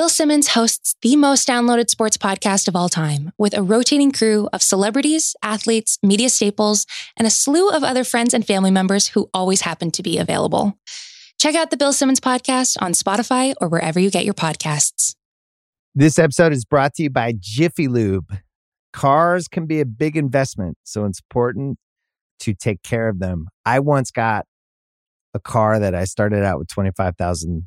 Bill Simmons hosts the most downloaded sports podcast of all time with a rotating crew of celebrities, athletes, media staples, and a slew of other friends and family members who always happen to be available. Check out the Bill Simmons podcast on Spotify or wherever you get your podcasts. This episode is brought to you by Jiffy Lube. Cars can be a big investment, so it's important to take care of them. I once got a car that I started out with 25,000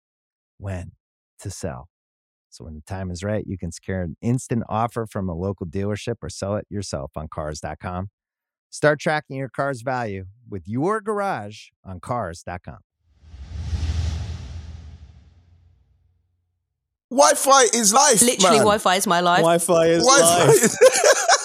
when to sell. So when the time is right, you can secure an instant offer from a local dealership or sell it yourself on cars.com. Start tracking your car's value with your garage on cars.com. Wi-Fi is life. Literally, man. Wi-Fi is my life. Wi-Fi is Wi-Fi life. is-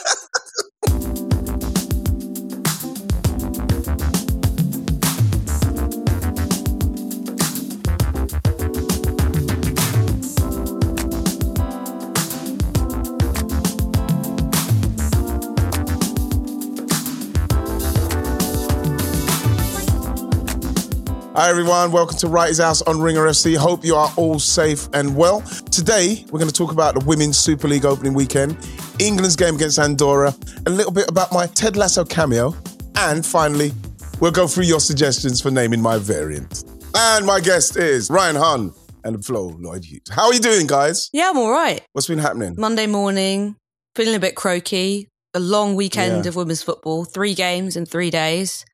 Hi everyone, welcome to Wrighty's House on Ringer FC. Hope you are all safe and well. Today we're going to talk about the Women's Super League opening weekend, England's game against Andorra, a little bit about my Ted Lasso cameo, and finally we'll go through your suggestions for naming my variant. And my guest is Ryan Hunn and Flo Lloyd Hughes. How are you doing, guys? Yeah, I'm all right. What's been happening? Monday morning, feeling a bit croaky. A long weekend Yeah. of women's football, three games in three days.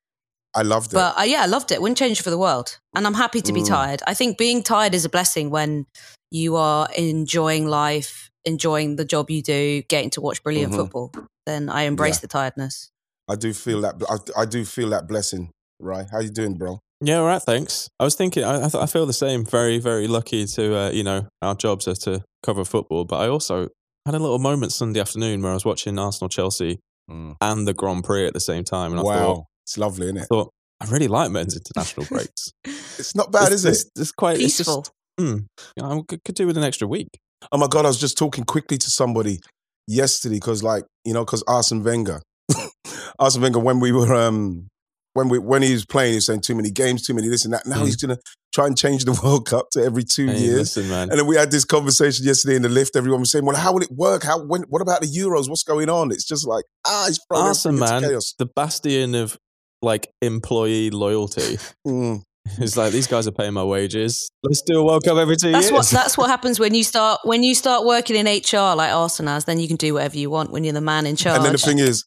I loved it. But uh, yeah, I loved it. Wouldn't change it for the world. And I'm happy to be Mm. tired. I think being tired is a blessing when you are enjoying life, enjoying the job you do, getting to watch brilliant Mhm. football. Then I embrace Yeah. the tiredness. I do feel that. I, I do feel that blessing. Right? How you doing, bro? Yeah, all right, thanks. I was thinking, I, I, th- I feel the same. Very, very lucky to, uh, you know, our jobs are to cover football. But I also had a little moment Sunday afternoon where I was watching Arsenal Chelsea and the Grand Prix at the same time. And I wow, thought, it's lovely, isn't I it? thought, I really like men's international breaks. It's not bad, is it? It's, it's quite it's Peaceful. just, mm, you know, I could, could do with an extra week. Oh my god, I was just talking quickly to somebody yesterday because, like, you know, because Arsene Wenger, Arsene Wenger, when we were, um, when we when he was playing, he was saying too many games, too many this and that. Now Mm. he's gonna try and change the World Cup to every two Hey, years. listen, man. And then we had this conversation yesterday in the lift. Everyone was saying, "Well, how will it work? How? When? What about the Euros? What's going on?" It's just like ah, it's throwing Arsenal, man, chaos. the bastion of like employee loyalty. Mm. It's like these guys are paying my wages. Let's do a World Cup every two That's years. what that's what happens when you start when you start working in HR like Arsenal has. Then you can do whatever you want when you're the man in charge. And then the thing is,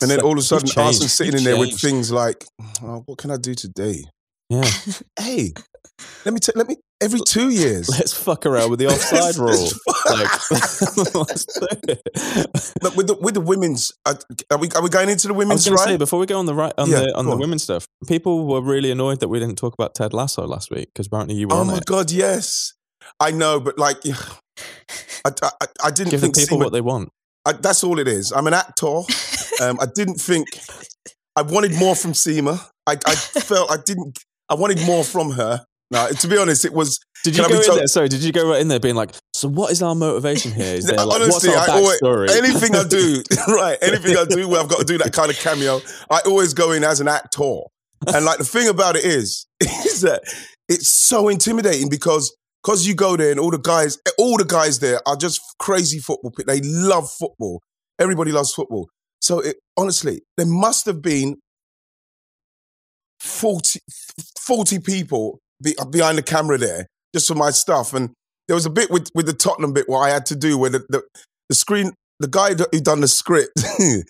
and then all of a sudden, You've. Arsenal's sitting in there with things like, oh, "What can I do today?" Yeah. Hey, let me t- let me every two years. Let's fuck around with the offside rule. Like, let's do it. Look, with the with the women's, uh, are we are we going into the I was women's right? say before we go on the right on Yeah, the on the on. women's stuff, people were really annoyed that we didn't talk about Ted Lasso last week because apparently you were oh my it. god, yes, I know, but like, I, I, I didn't Give the think people what they want. I, that's all it is. I'm an actor. Um, I didn't think I wanted more from Seema. I, I felt I didn't. I wanted more from her. No, to be honest, it was. Did you go in there? Sorry, did you go right in there being like, so what is our motivation here? Is there like, honestly, what's our I always, anything I do, right? Anything I do where I've got to do that kind of cameo, I always go in as an actor. And like the thing about it is, is that it's so intimidating because because you go there and all the guys, all the guys there are just crazy football. They love football. Everybody loves football. So it, honestly, there must have been 40, 40 people be, behind the camera there just for my stuff. And there was a bit with, with the Tottenham bit where I had to do where the, the, the screen the guy who done the script, he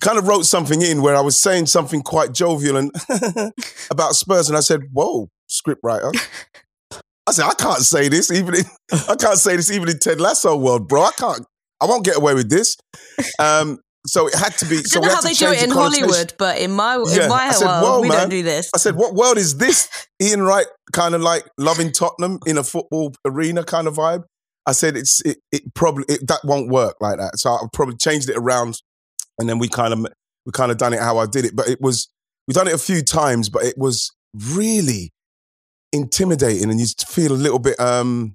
kind of wrote something in where I was saying something quite jovial and about Spurs, and I said, "Whoa, script writer." I said, "I can't say this even in I can't say this even in Ted Lasso world, bro. I can't. I won't get away with this." Um, so it had to be. I don't know how they do it in. Hollywood, but in my Yeah, in my said, world, "Whoa, we man." don't do this. I said, "What world is this?" Ian Wright kind of like loving Tottenham in a football arena kind of vibe. I said, "It's it, it probably it, that won't work like that." So I probably changed it around, and then we kind of we kind of done it how I did it. But it was we've done it a few times, but it was really intimidating, and you feel a little bit um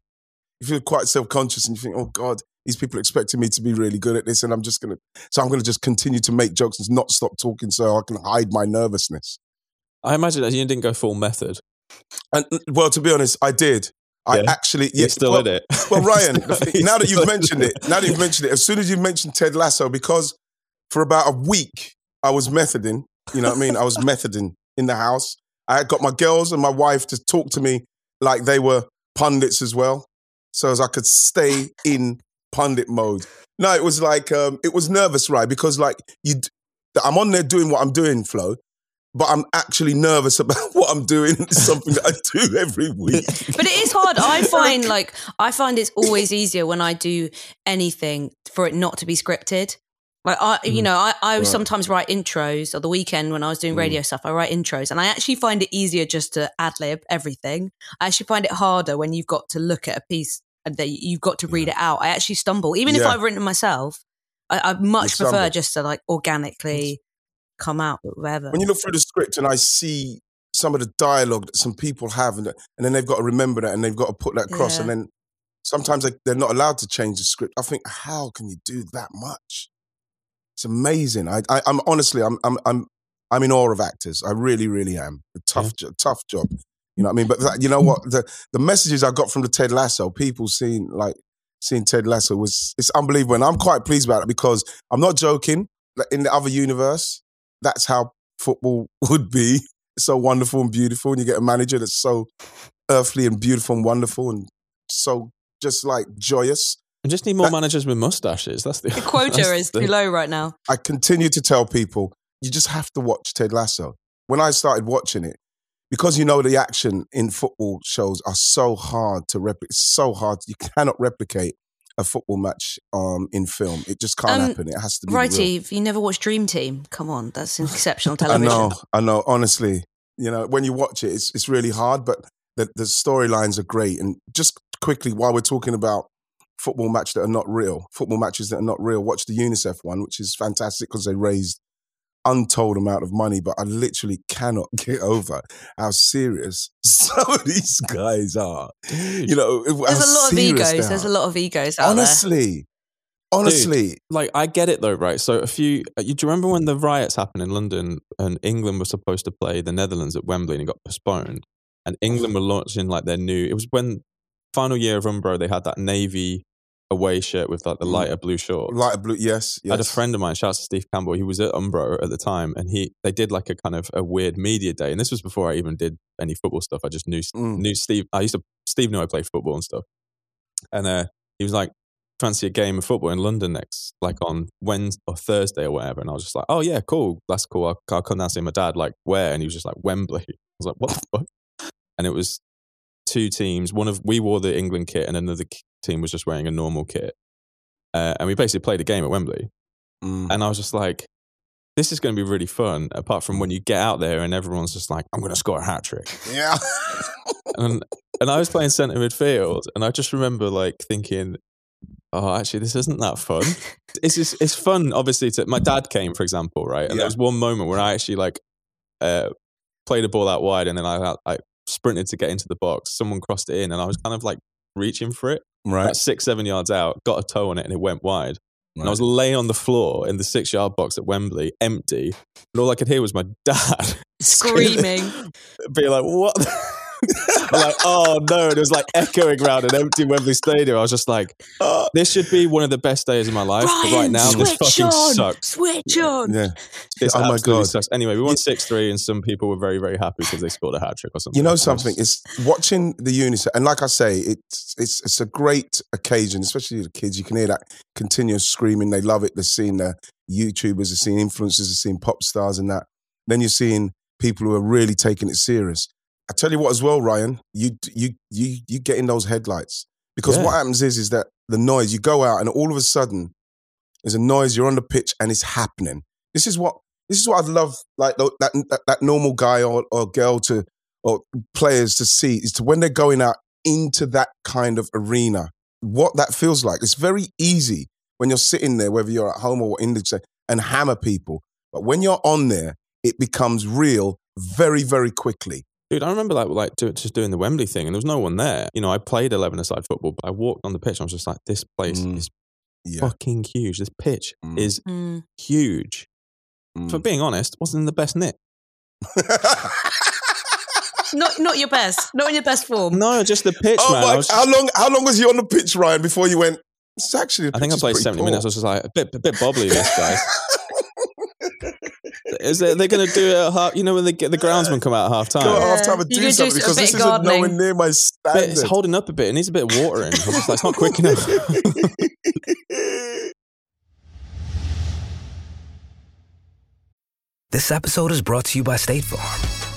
you feel quite self conscious, and you think, "Oh God." These people expecting me to be really good at this, and I'm just gonna. So I'm gonna just continue to make jokes and not stop talking, so I can hide my nervousness. I imagine that you didn't go full method. And well, to be honest, I did. I Yeah. actually, You're still well, in it. Well, Ryan, the thing- You're now that you've mentioned it, now that you've mentioned it, as soon as you mentioned Ted Lasso, because for about a week I was methoding. You know what I mean? I was methoding in the house. I got my girls and my wife to talk to me like they were pundits as well, so as I could stay in pundit mode. No, it was like um, it was nervous, right? Because like you, I'm on there doing what I'm doing, Flo, but I'm actually nervous about what I'm doing. It's something that I do every week. But it is hard. I find like I find it's always easier when I do anything for it not to be scripted. Like I, you know, I, I Right. sometimes write intros. Or the weekend when I was doing radio stuff, I write intros, and I actually find it easier just to ad lib everything. I actually find it harder when you've got to look at a piece that you've got to read it out. I actually stumble, even if I've written it myself. I, I much stumble. prefer just to like organically come out whatever. when you look through the script and I see some of the dialogue that some people have, and, and then they've got to remember that and they've got to put that across, Yeah. and then sometimes they, they're not allowed to change the script. I think, how can you do that much? It's amazing. I, I, I'm honestly, I'm, I'm, I'm, I'm in awe of actors. I really, really am. A tough, jo- tough job. You know what I mean? But that, you know what? The the messages I got from the Ted Lasso, people seeing like seeing Ted Lasso was it's unbelievable, and I'm quite pleased about it because I'm not joking. Like, In the other universe, that's how football would be. It's so wonderful and beautiful, and you get a manager that's so earthly and beautiful and wonderful and so just like joyous. I just need more That- managers with mustaches. That's the the quota that's is the- too low right now. I continue to tell people you just have to watch Ted Lasso. When I started watching it, because you know the action in football shows are so hard to replicate, so hard you cannot replicate a football match um, in film. It just can't Um, happen. It has to be Right. Eve, you never watched Dream Team? Come on, that's exceptional television. I know, I know. Honestly, you know, when you watch it, it's it's really hard, but the the storylines are great. And just quickly, while we're talking about football match that are not real, football matches that are not real, watch the UNICEF one, which is fantastic because they raised untold amount of money. But I literally cannot get over how serious some of these guys are. You know, There's a lot of egos. There's a lot of egos out honestly, honestly. like I get it though, right? So a few, uh, you, do you remember when the riots happened in London and England was supposed to play the Netherlands at Wembley and it got postponed? And England were launching like their new. It was when final year of Umbro they had that navy away shirt with like the Mm. lighter blue shorts. Lighter blue, yes, I had a friend of mine, shout out to Steve Campbell. He was at Umbro at the time, and he they did like a kind of a weird media day. And this was before I even did any football stuff. I just knew Mm. knew Steve. I used to Steve knew I played football and stuff. And uh, he was like, "Fancy a game of football in London next, like on Wednesday or Thursday or whatever." And I was just like, "Oh yeah, cool, that's cool. I'll, I'll come down and see my dad. Like where?" And he was just like, "Wembley." I was like, "What the fuck?" And it was two teams. One of we wore the England kit, and another team was just wearing a normal kit. Uh, and we basically played a game at Wembley. Mm. And I was just like, this is going to be really fun. Apart from when you get out there and everyone's just like, I'm going to score a hat trick. Yeah. And, and I was playing centre midfield. And I just remember like thinking, oh, actually, this isn't that fun. it's just, it's fun, obviously. To, my dad came, for example, right? And Yeah. there was one moment where I actually like uh, played a ball out wide and then I, I sprinted to get into the box. Someone crossed it in and I was kind of like reaching for it. Right. About six, seven yards out, got a toe on it and it went wide. And I was laying on the floor in the six yard box at Wembley, empty. And all I could hear was my dad Screaming. be like, what? I'm like, oh no, and it was like echoing around an empty Wembley Stadium. I was just like, oh, this should be one of the best days of my life. Ryan, but right now, this fucking on, sucks. Switch on. Yeah. This oh my absolutely god. sucks. Anyway, we won six three, and some people were very very happy because they scored a hat trick or something. You know It was- something? It's watching the UNICEF, and like I say, it's it's it's a great occasion, especially the kids. You can hear that continuous screaming. They love it. They're seeing the YouTubers, they're seeing influencers, they're seeing pop stars, and that. Then you're seeing people who are really taking it serious. I tell you what, as well, Ryan, you you you you get in those headlights because Yeah. what happens is is that the noise. You go out, and all of a sudden, there's a noise. You're on the pitch, and it's happening. This is what this is what I'd love, like that that, that normal guy or, or girl to or players to see is to when they're going out into that kind of arena, what that feels like. It's very easy when you're sitting there, whether you're at home or in the and hammer people. But when you're on there, it becomes real very, very quickly. Dude, I remember like like do, just doing the Wembley thing, and there was no one there. You know, I played eleven-a-side football, but I walked on the pitch. and I was just like, this place Mm. is Yeah. fucking huge. This pitch Mm. is Mm. huge. Mm. For being honest, wasn't in the best nick. Not not your best. Not in your best form. No, just the pitch, oh man. my, I, was how long? How long was you on the pitch, Ryan, before you went? It's actually. the I think I played seventy poor." minutes. I was just like a bit, a bit bobbly. This guys. Is they, they're going to do it at half? You know when they get the groundsman come out at half Go time? at half time and You do could do something a because bit this of isn't nowhere near my But standard. it's holding up a bit. It needs a bit of watering. I was just like, it's not quick enough. This episode is brought to you by State Farm.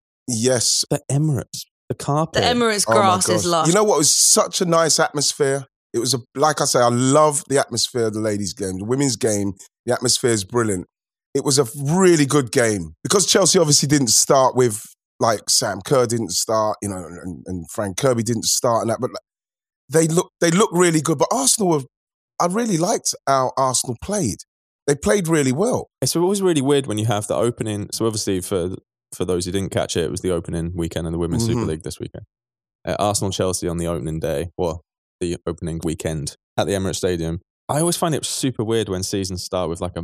Yes. The Emirates, the carpet. The Emirates Oh grass is gosh. lush. You know what? It was such a nice atmosphere. It was a like I say, I love the atmosphere of the ladies' game, the women's game. The atmosphere is brilliant. It was a really good game because Chelsea obviously didn't start with like Sam Kerr didn't start, you know, and, and Fran Kirby didn't start and that, but like, they look they look really good. But Arsenal were, I really liked how Arsenal played. They played really well. It's always really weird when you have the opening. So obviously, for for those who didn't catch it, it was the opening weekend of the Women's Super Mhm. League this weekend. Uh, Arsenal Chelsea on the opening day, or the opening weekend at the Emirates Stadium. I always find it super weird when seasons start with like a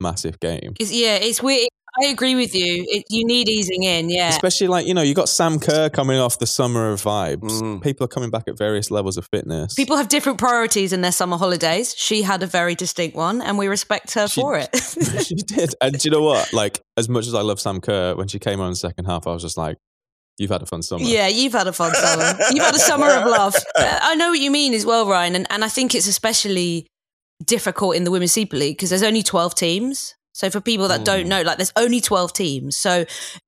massive game. It's, yeah, it's weird. I agree with you. It, you need easing in. Yeah. Especially like, you know, you got Sam Kerr coming off the summer of vibes. Mm. People are coming back at various levels of fitness. People have different priorities in their summer holidays. She had a very distinct one, and we respect her She- for it. she did. And do you know what? Like, as much as I love Sam Kerr, when she came on in the second half, I was just like, you've had a fun summer. Yeah, you've had a fun summer. You've had a summer of love. Uh, I know what you mean as well, Ryan, and, and I think it's especially difficult in the Women's Super League because there's only 12 teams. So for people that don't know, like there's only 12 teams. So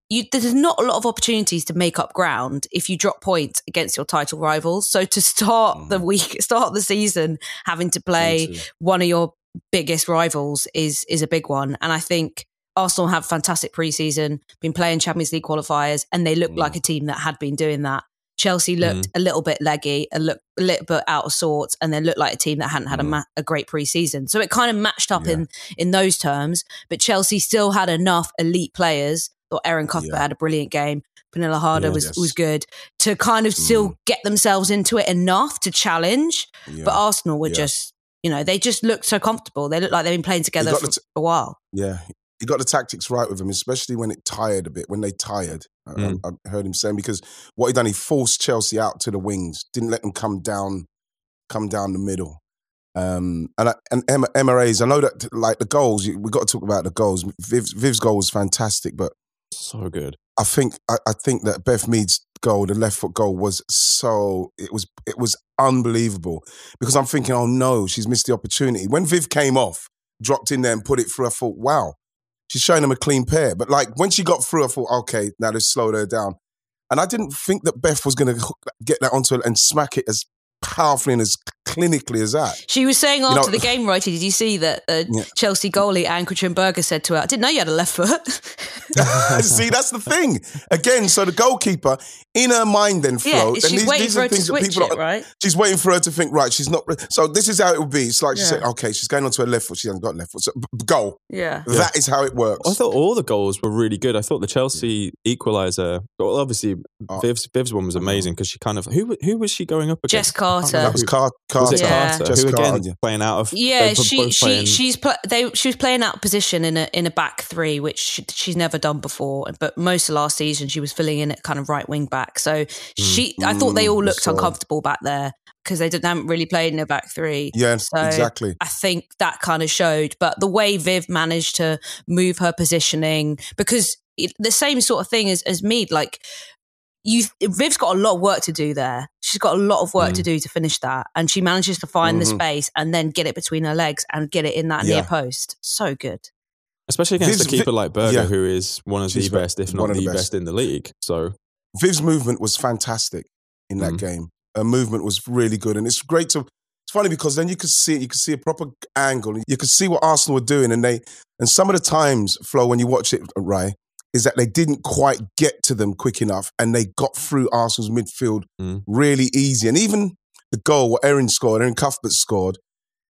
you, there's not a lot of opportunities to make up ground if you drop points against your title rivals. So to start the week, start the season having to play one of your biggest rivals is is a big one. And I think Arsenal have fantastic preseason, been playing Champions League qualifiers, and they look Mm. like a team that had been doing that. Chelsea looked Mm. a little bit leggy, a, look, a little bit out of sorts, and then looked like a team that hadn't had a, Mm. ma- a great preseason. So it kind of matched up Yeah. in in those terms. But Chelsea still had enough elite players. Or Erin Cuthbert Yeah. had a brilliant game. Pernille Harder Yeah. was Yes. was good to kind of still Mm. get themselves into it enough to challenge. But Arsenal were just, you know, they just looked so comfortable. They looked like they've been playing together for t- a while. Yeah, he got the tactics right with him, especially when it tired a bit. When they tired, I- Mm. I, I heard him saying because what he done, he forced Chelsea out to the wings, didn't let them come down, come down the middle. Um, and I, and M- MRAs, I know that like the goals, we got to talk about the goals. Viv's, Viv's goal was fantastic, but So good. I think I, I think that Beth Mead's goal, the left foot goal, was so it was it was unbelievable because I'm thinking, oh no, she's missed the opportunity. When Viv came off, dropped in there and put it through, I thought, wow, she's showing them a clean pair. But like when she got through, I thought, okay, now they've slowed her down. And I didn't think that Beth was going to get that onto her and smack it as powerfully and as clinically as that. She was saying after know- the game, righty, did you see that uh, Yeah. Chelsea goalie Ann-Katrin Berger said to her, I didn't know you had a left foot. See, that's the thing. Again, so the goalkeeper, in her mind, then yeah, flow. she's waiting for her to switch it, right? She's waiting for her to think, right, she's not. So this is how it would be. It's like she said, okay, she's going on to her left foot. She hasn't got left foot. So b- b- goal. Yeah. That is how it works. I thought all the goals were really good. I thought the Chelsea equaliser, well, obviously Oh. Viv's, Viv's one was amazing because she kind of who who was she going up against? Jess Carter. That was Car- Was Carter. it Yeah. Carter? Jess who again Carter, playing out of Yeah, they she she playing- she's pl- they she was playing out of position in a in a back three, which she, she's never done before. But most of last season, she was filling in at kind of right wing back. So she, I thought they all Mm, looked so- uncomfortable back there because they didn't haven't really played in a back three. Yeah, So exactly. I think that kind of showed. But the way Viv managed to move her positioning, because it, the same sort of thing as, as Mead, like you, Viv's got a lot of work to do there. She's got a lot of work Mm. to do to finish that. And she manages to find the Mhm. space and then get it between her legs and get it in that Yeah. near post. So good. especially against Viv's- a keeper like Berger, yeah. who is one of She's the best, if not the the best. best. in the league. So Viv's movement was fantastic in that Mm. game. Her movement was really good, and it's great to. It's funny because then you could see it. You could see a proper angle. You could see what Arsenal were doing, and they and some of the times, Flo, when you watch it, Ray, is that they didn't quite get to them quick enough, and they got through Arsenal's midfield Mm. really easy. And even the goal what Erin scored, Erin Cuthbert scored.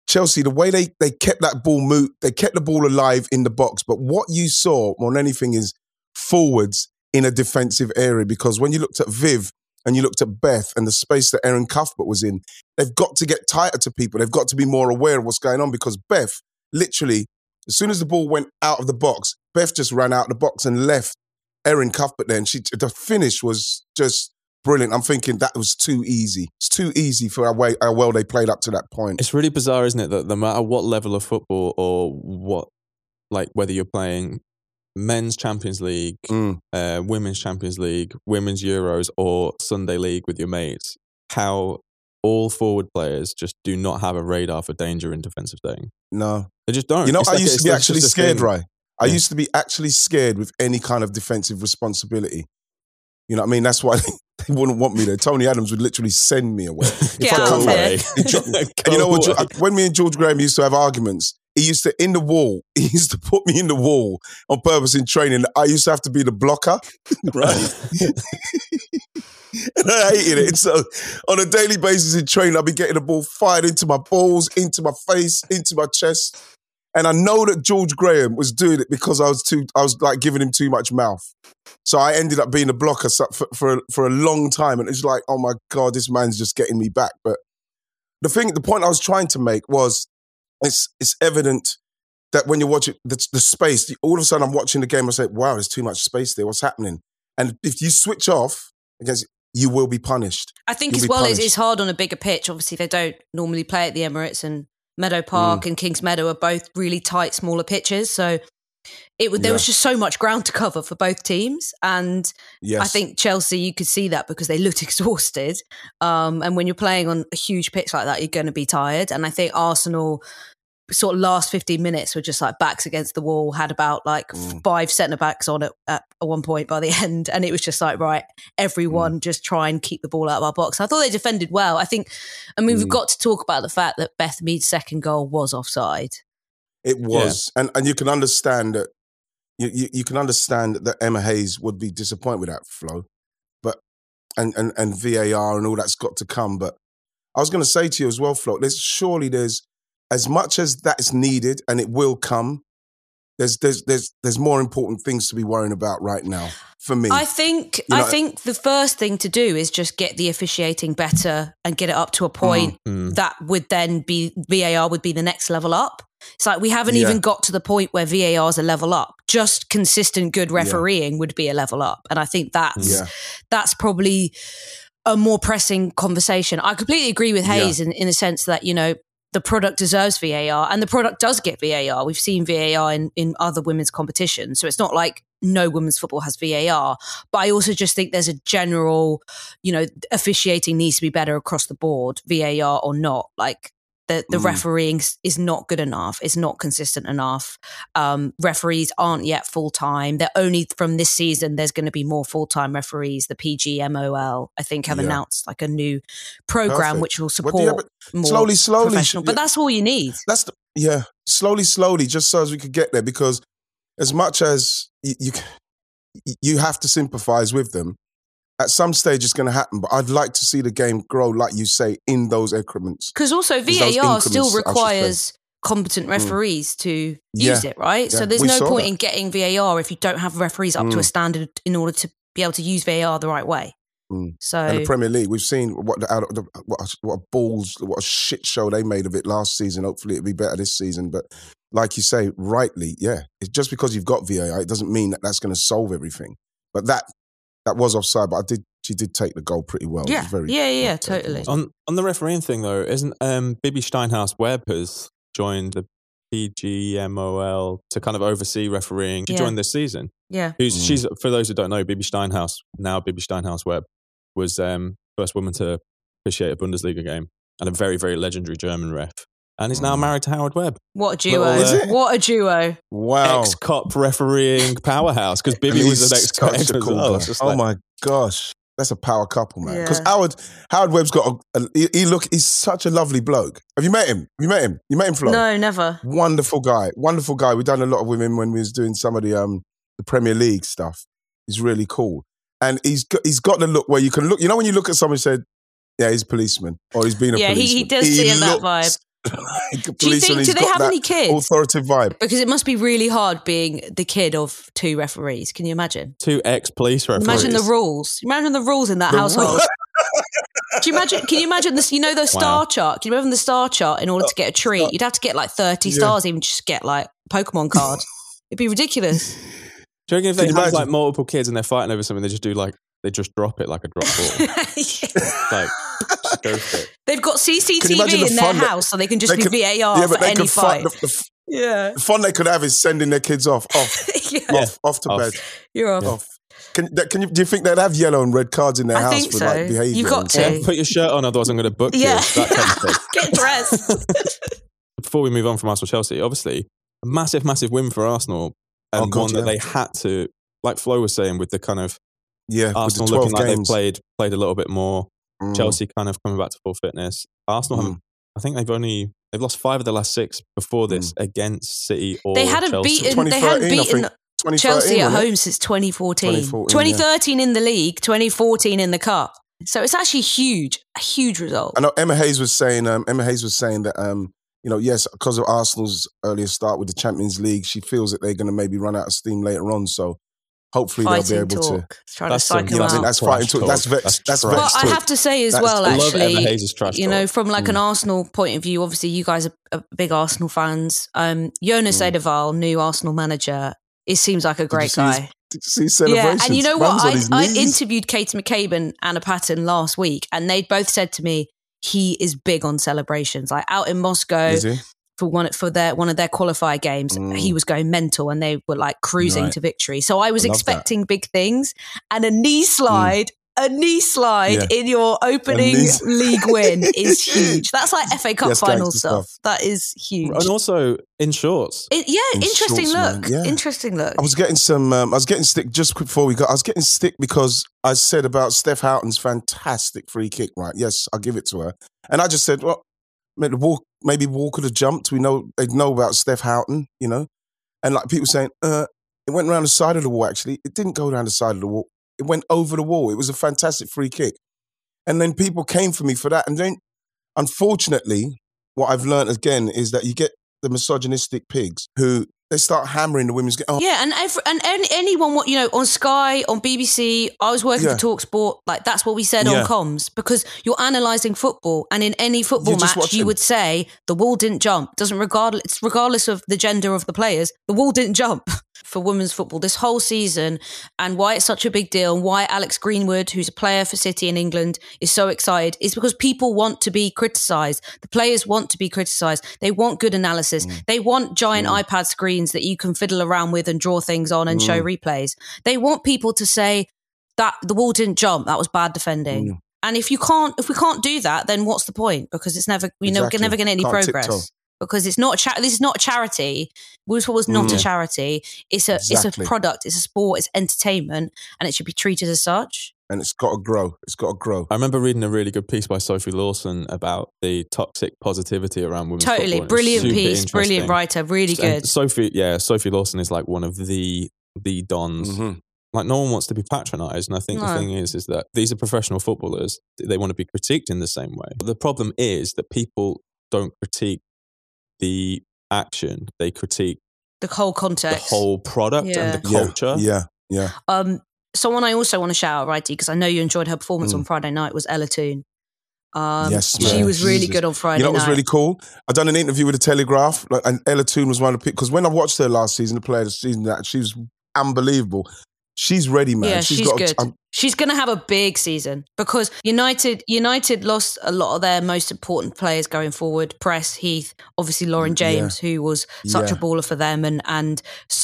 Chelsea, the way they they kept that ball move, they kept the ball alive in the box. But what you saw more than anything is forwards in a defensive area because when you looked at Viv and you looked at Beth and the space that Erin Cuthbert was in, they've got to get tighter to people. They've got to be more aware of what's going on because Beth, literally, as soon as the ball went out of the box, Beth just ran out of the box and left Erin Cuthbert there. And she, the finish was just brilliant. I'm thinking that was too easy. It's too easy for how, way, how well they played up to that point. it's really bizarre, isn't it, that no matter what level of football or what, like whether you're playing men's Champions League, Mm. uh, women's Champions League, women's Euros, or Sunday League with your mates, how all forward players just do not have a radar for danger in defensive setting. No. They just don't. You know, It's I like- used to be actually scared, thing. right? I Yeah. used to be actually scared with any kind of defensive responsibility. You know what I mean? That's why they wouldn't want me there. Tony Adams would literally send me away. Get I out come of back, here. he dro- and you know what? When me and George Graham used to have arguments, he used to in the wall. He used to put me in the wall on purpose in training. I used to have to be the blocker, right? and I hated it. And so on a daily basis in training, I'd be getting the ball fired into my balls, into my face, into my chest. And I know that George Graham was doing it because I was too, I was like giving him too much mouth. So I ended up being a blocker for, for, for a long time. And it's like, oh my God, this man's just getting me back. But the thing, the point I was trying to make was it's, it's evident that when you're watching the, the space, the, all of a sudden I'm watching the game, I say, wow, there's too much space there. What's happening? And if you switch off against, you will be punished. I think You'll as well punished. it's hard on a bigger pitch. Obviously, they don't normally play at the Emirates and Meadow Park Mm. and Kings Meadow are both really tight, smaller pitches. So it would there Yeah. was just so much ground to cover for both teams, and Yes. I think Chelsea you could see that because they looked exhausted. Um, and when you're playing on a huge pitch like that, you're going to be tired. And I think Arsenal sort of last 15 minutes were just like backs against the wall had about like Mm. five centre backs on it at one point by the end and it was just like right everyone Mm. just try and keep the ball out of our box i thought they defended well i think i mean we've Mm. got to talk about the fact that beth mead's second goal was offside It was, and and you can understand that. You, you you can understand that Emma Hayes would be disappointed with that flow, but and and and VAR and all that's got to come. But I was going to say to you as well, Flo. There's surely there's as much as that is needed, and it will come. There's there's there's there's more important things to be worrying about right now for me. I think You know- I think the first thing to do is just get the officiating better and get it up to a point Mm. that would then be VAR would be the next level up. It's like we haven't Yeah. even got to the point where VAR is a level up. Just consistent good refereeing would be a level up, and I think that's yeah, that's probably a more pressing conversation. I completely agree with Hayes in, in the sense that, you know, the product deserves VAR and the product does get VAR. We've seen VAR in, in other women's competitions. So it's not like no women's football has VAR. But I also just think there's a general, you know, officiating needs to be better across the board, VAR or not. Like the the Mm. refereeing is not good enough. It's not consistent enough. Um, referees aren't yet full time. They're only from this season. There's going to be more full time referees. The PGMOL, I think, have Yeah. announced like a new program Perfect. which will support more slowly, slowly, professional. But yeah. that's all you need. That's the, yeah, slowly, slowly, just so as we could get there. Because as much as you you, you have to sympathise with them, at some stage it's going to happen. But I'd like to see the game grow, like you say, in those increments. Because also VAR still I should say. requires competent referees to Yeah. use it, right? So there's We no point that. in getting VAR if you don't have referees up to a Mm. standard in order to be able to use VAR the right way. Mm. So And the Premier League, we've seen what the, out of the what, a- what a balls, what a shit show they made of it last season. Hopefully, it'll be better this season. But like you say, rightly, yeah, it's just because you've got VAR, it doesn't mean that that's going to solve everything. But that that was offside. But I did, she did take the goal pretty well. Yeah, very, yeah, yeah, yeah, totally. On on the refereing thing though, isn't um, Bibi Steinhaus Webb has joined the PGMOL to kind of oversee refereeing. She Yeah. joined this season. Yeah, Who's Mm. she's for those who don't know, Bibi Steinhaus now Bibi Steinhaus Webb was um, first woman to officiate a Bundesliga game and a very very legendary German ref, and is now married to Howard Webb, what a duo! Little, uh, Is it? What a duo! Wow. ex cop refereeing powerhouse because Bibi was he's an ex cop such as a well. guy. Oh like- my gosh, that's a power couple, man. Because Yeah. Howard Howard Webb's got a, a he, he look. He's such a lovely bloke. Have you met him? Have you met him? You met him, Flo? No, never. Wonderful guy. Wonderful guy. We've done a lot with him when we was doing some of the um the Premier League stuff. He's really cool. And he's got he's got the look where you can look, you know when you look at someone and said, Yeah, he's a policeman. Or he's been a policeman. Yeah, he- he policeman. does see in that looks like a Do you think? Do they have any kids? Authoritative vibe. Because it must be really hard being the kid of two referees. Can you imagine? two ex police referees. Imagine the rules. Imagine the rules in that The household. ru- Do you imagine? Can you imagine this? You know the star Wow. chart. Can you imagine the star chart? In order to get a treat, you'd have to get like thirty Yeah. stars, even just get like Pokemon card. It'd be ridiculous. Do you reckon if they have like multiple kids and they're fighting over something, they just do like they just drop it like a drop ball, like just go for it. They've got CCTV the in their fun that- house, so they can just they do could- VAR yeah, for any fight. fight. The, the, yeah, the fun they could have is sending their kids off, off, yeah. off, off to Off. bed, You're off. off. Can, can you, do you think they'd have yellow and red cards in their I house think for so. like behaviour? You've got to. Yeah, put your shirt on, otherwise I'm going to book Yeah, you. That kind of thing. get dressed. Before we move on from Arsenal Chelsea, obviously a massive, massive win for Arsenal, oh, and Oh, God, one that they had to, like Flo was saying, with the kind of Yeah, Arsenal the 12 looking like they've played played a little bit more. Mm. Chelsea kind of coming back to full fitness. Arsenal, Mm. I think they've only they've lost five of the last six before this against City or they hadn't Chelsea. beaten. They hadn't beaten Chelsea at home since 2014. 2014, 2013 in the league, 2014 in the cup. So it's actually huge, a huge result. I know Emma Hayes was saying. Um, Emma Hayes was saying that. Um, you know, yes, because of Arsenal's earlier start with the Champions League, she feels that they're going to maybe run out of steam later on. So hopefully Fighting they'll be able to. talk, trying That's to psych some- them I out. that's Trash fighting talk. talk. That's vex. That's That's, trash vex Well, I have to say as That's- well, I I love Emma actually, Hayes' trash you know, talk. from like an Mm. Arsenal point of view, obviously you guys are, are big Arsenal fans. Um, Jonas Mm. Eidevall, new Arsenal manager, it seems like a you great see his guy. Did you see Yeah, and you know Man's what? I, I interviewed Katie McCabe and Anna Patten last week, and they both said to me he is big on celebrations. Like out in Moscow Is he? For one for their one of their qualifier games, Mm. he was going mental, and they were like cruising Right. to victory. So I was I love that. Mm. expecting big things, and a knee slide. A knee slide Yeah. in your opening league win is huge. That's like FA Cup Yes, final stuff. stuff. That is huge. and also in shorts. It- yeah, In interesting shorts, look. Yeah. Interesting look. I was getting some. Um, I was getting stick just before we got. I was getting stick because I said about Steph Houghton's fantastic free kick. Right? Yes, I'll give it to her. And I just said, well, maybe Wall, could have jumped. We know they know about Steph Houghton, you know. And like people saying, uh, it went around the side of the wall. Actually, it didn't go around the side of the wall. It went over the wall. It was a fantastic free kick. And then people came for me for that. And then, unfortunately, what I've learned again is that you get the misogynistic pigs who they start hammering the women's game. Oh, Yeah, and every, and any, anyone what you know on Sky, on BBC, I was working Yeah. for Talksport. Like that's what we said Yeah. on comms because you're analysing football, and in any football match, you would say the wall didn't jump. Doesn't regardless, it's regardless of the gender of the players, the wall didn't jump for women's football this whole season, and why it's such a big deal, and why Alex Greenwood, who's a player for City in England, is so excited, is because people want to be criticised. The players want to be criticised. They want good analysis. Mm. They want giant iPad screens that you can fiddle around with and draw things on and show Mm. replays. They want people to say that the wall didn't jump. That was bad defending. Mm. And if you can't, if we can't do that, then what's the point? Because it's never, you know, we're never going to any Can't tiptoe. Progress. Because it's not a cha- this is not a charity. Wolves was not a Mm. charity. It's a it's a product. It's a sport. It's entertainment, and it should be treated as such. And it's got to grow. It's got to grow. I remember reading a really good piece by Sophie Lawson about the toxic positivity around women's Totally football. It's brilliant piece, brilliant writer, really And good. Sophie, yeah, Sophie Lawson is like one of the the dons. Mhm. Like no one wants to be patronised, and I think the thing is, is that these are professional footballers. They want to be critiqued in the same way. But the problem is that people don't critique the action; they critique The whole context, the whole product Yeah. and the culture. Yeah, yeah. Um, someone I also want to shout out, righty, because I know you enjoyed her performance Mm. on Friday night was Ella Toone. Um, Yes, she man. was really Jesus. good on Friday You know what was night. really cool? I done an interview with the Telegraph, like, and Ella Toone was one of the because when I watched her last season, the player of the season, that she was unbelievable. She's ready, man. Yeah, she's, got. good. I'm- she's going to have a big season because United United lost a lot of their most important players going forward. Press Heath, obviously Lauren Mm, Yeah. James, who was such Yeah. a baller for them and and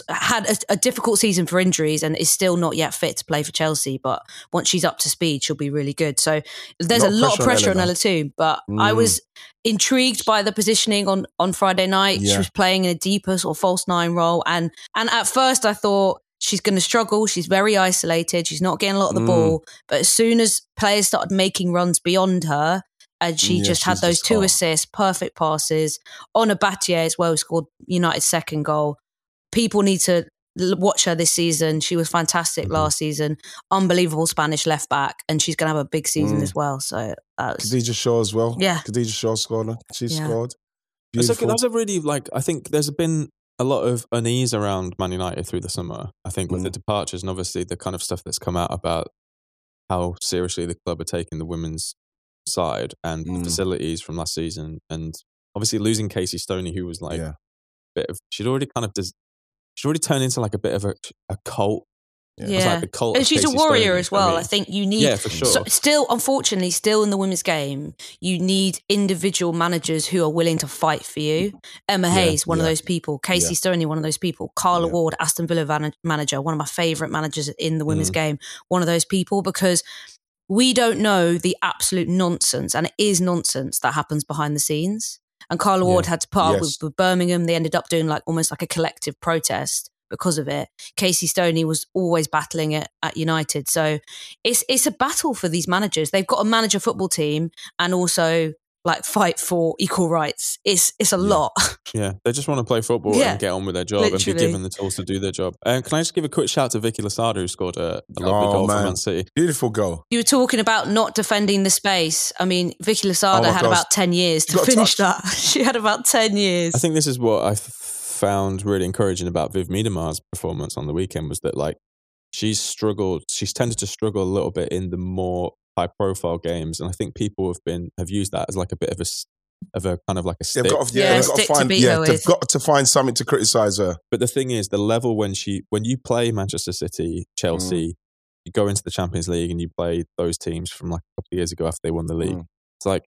had a, a difficult season for injuries and is still not yet fit to play for Chelsea. But once she's up to speed, she'll be really good. So there's a lot of pressure on Ella, too. But I Mm. was intrigued by the positioning on on Friday night. She was playing in a deeper sort of false nine role, and and at first I thought she's going to struggle. She's very isolated. She's not getting a lot of the Mm. ball. But as soon as players started making runs beyond her, and she Yeah, just had those just two hot. assists, perfect passes. Ona Batlle as well scored United's second goal. People need to watch her this season. She was fantastic Mm-hmm. last season. Unbelievable Spanish left back, and she's going to have a big season Mm. as well. So that was, Khadija Shaw as well. Yeah. Khadija Shaw scored. She Yeah. scored. It's okay. Beautiful. That's a really like. I think there's been a lot of unease around Man United through the summer. I think with Mm. the departures and obviously the kind of stuff that's come out about how seriously the club are taking the women's side and the Mm. facilities from last season, and obviously losing Casey Stoney, who was like yeah. a bit of. She'd already kind of. Des- she'd already turned into like a bit of a, a cult. Yeah. Yeah. like and she's a warrior Stoney as well. me. I think you need Yeah, for sure. So still, unfortunately, still in the women's game, you need individual managers who are willing to fight for you. Emma Yeah, Hayes, one of those people. Casey Yeah. Stoney, one of those people. Carla Yeah. Ward, Aston Villa van- manager, one of my favourite managers in the women's Mm. game. One of those people because we don't know the absolute nonsense, and it is nonsense that happens behind the scenes. And Carla Yeah. Ward had to put up Yes. with, with Birmingham. They ended up doing like almost like a collective protest because of it. Casey Stoney was always battling it at United. So it's it's a battle for these managers. They've got to manage a football team and also like fight for equal rights. It's it's a lot. Yeah, they just want to play football Yeah, and get on with their job and be given the tools to do their job. And can I just give a quick shout to Vicky Losada who scored a, a lovely Oh, goal for man. Man City. Beautiful goal. You were talking about not defending the space. I mean, Vicky Losada Oh had gosh. about 10 years She to finish touched. that. She had about 10 years. I think this is what I f- found really encouraging about Viv Miedema's performance on the weekend was that like she's struggled, she's tended to struggle a little bit in the more high profile games, and I think people have been have used that as like a bit of a of a kind of like a stick. They've got to, Yeah, yeah, they've got to to find, beat yeah, they've got to find something to criticize her. But the thing is, the level when she when you play Manchester City, Chelsea, you go into the Champions League and you play those teams from like a couple of years ago after they won the league. Mm. It's like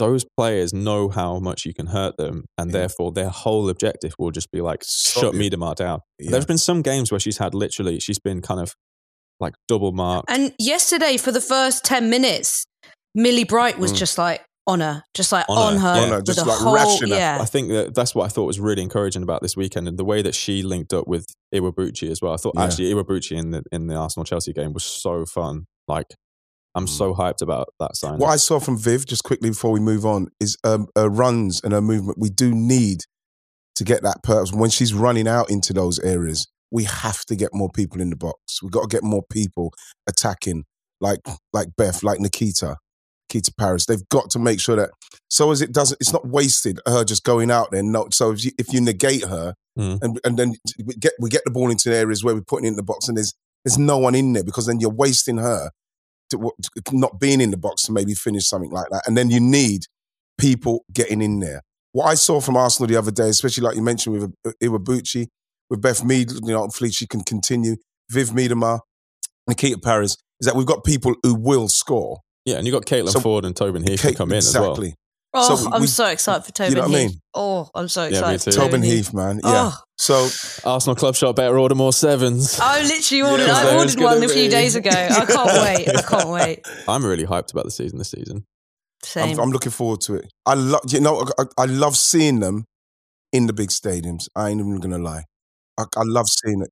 those players know how much you can hurt them, and Yeah. therefore their whole objective will just be like Stop shut you. Miedema down. Yeah. There's been some games where she's had literally she's been kind of like double marked. And yesterday, for the first 10 minutes, Millie Bright was Mm. just like on her, just like On on, her, her. yeah. On her, just like whole, rashing her. yeah. I think that that's what I thought was really encouraging about this weekend and the way that she linked up with Iwabuchi as well. I thought Yeah. actually Iwabuchi in the in the Arsenal Chelsea game was so fun. Like I'm Mm. so hyped about that sign. What I saw from Viv, just quickly before we move on, is um, her runs and her movement. We do need to get that purpose. When she's running out into those areas, we have to get more people in the box. We've got to get more people attacking, like like Beth, like Nikita, Nikita Parris. They've got to make sure that so as it doesn't, it's not wasted her just going out there. No, so if you, if you negate her Mm. and and then we get we get the ball into areas where we're putting it in the box and there's there's no one in there because then you're wasting her to, to not being in the box to maybe finish something like that. And then you need people getting in there. What I saw from Arsenal the other day, especially like you mentioned with uh, Iwabuchi, with Beth Mead, you know, hopefully she can continue, Viv Miedema, Nikita Parris, is that we've got people who will score. yeah, and you've got Caitlin So- Foord and Tobin Heath Okay, can come in exactly. as well. Oh, So we- I'm so excited for Tobin you know what I Heath. mean? Oh, I'm so Yeah, me excited. too. for Tobin Heath, man. Yeah. Oh. So Arsenal Club Shop better order more sevens. I literally ordered. Yeah, I ordered gonna one a few days ago. I can't wait. I can't wait. I'm really hyped about the season this season. Same. I'm, I'm looking forward to it. I love, you know, I, I love seeing them in the big stadiums. I ain't even gonna lie. I, I love seeing it.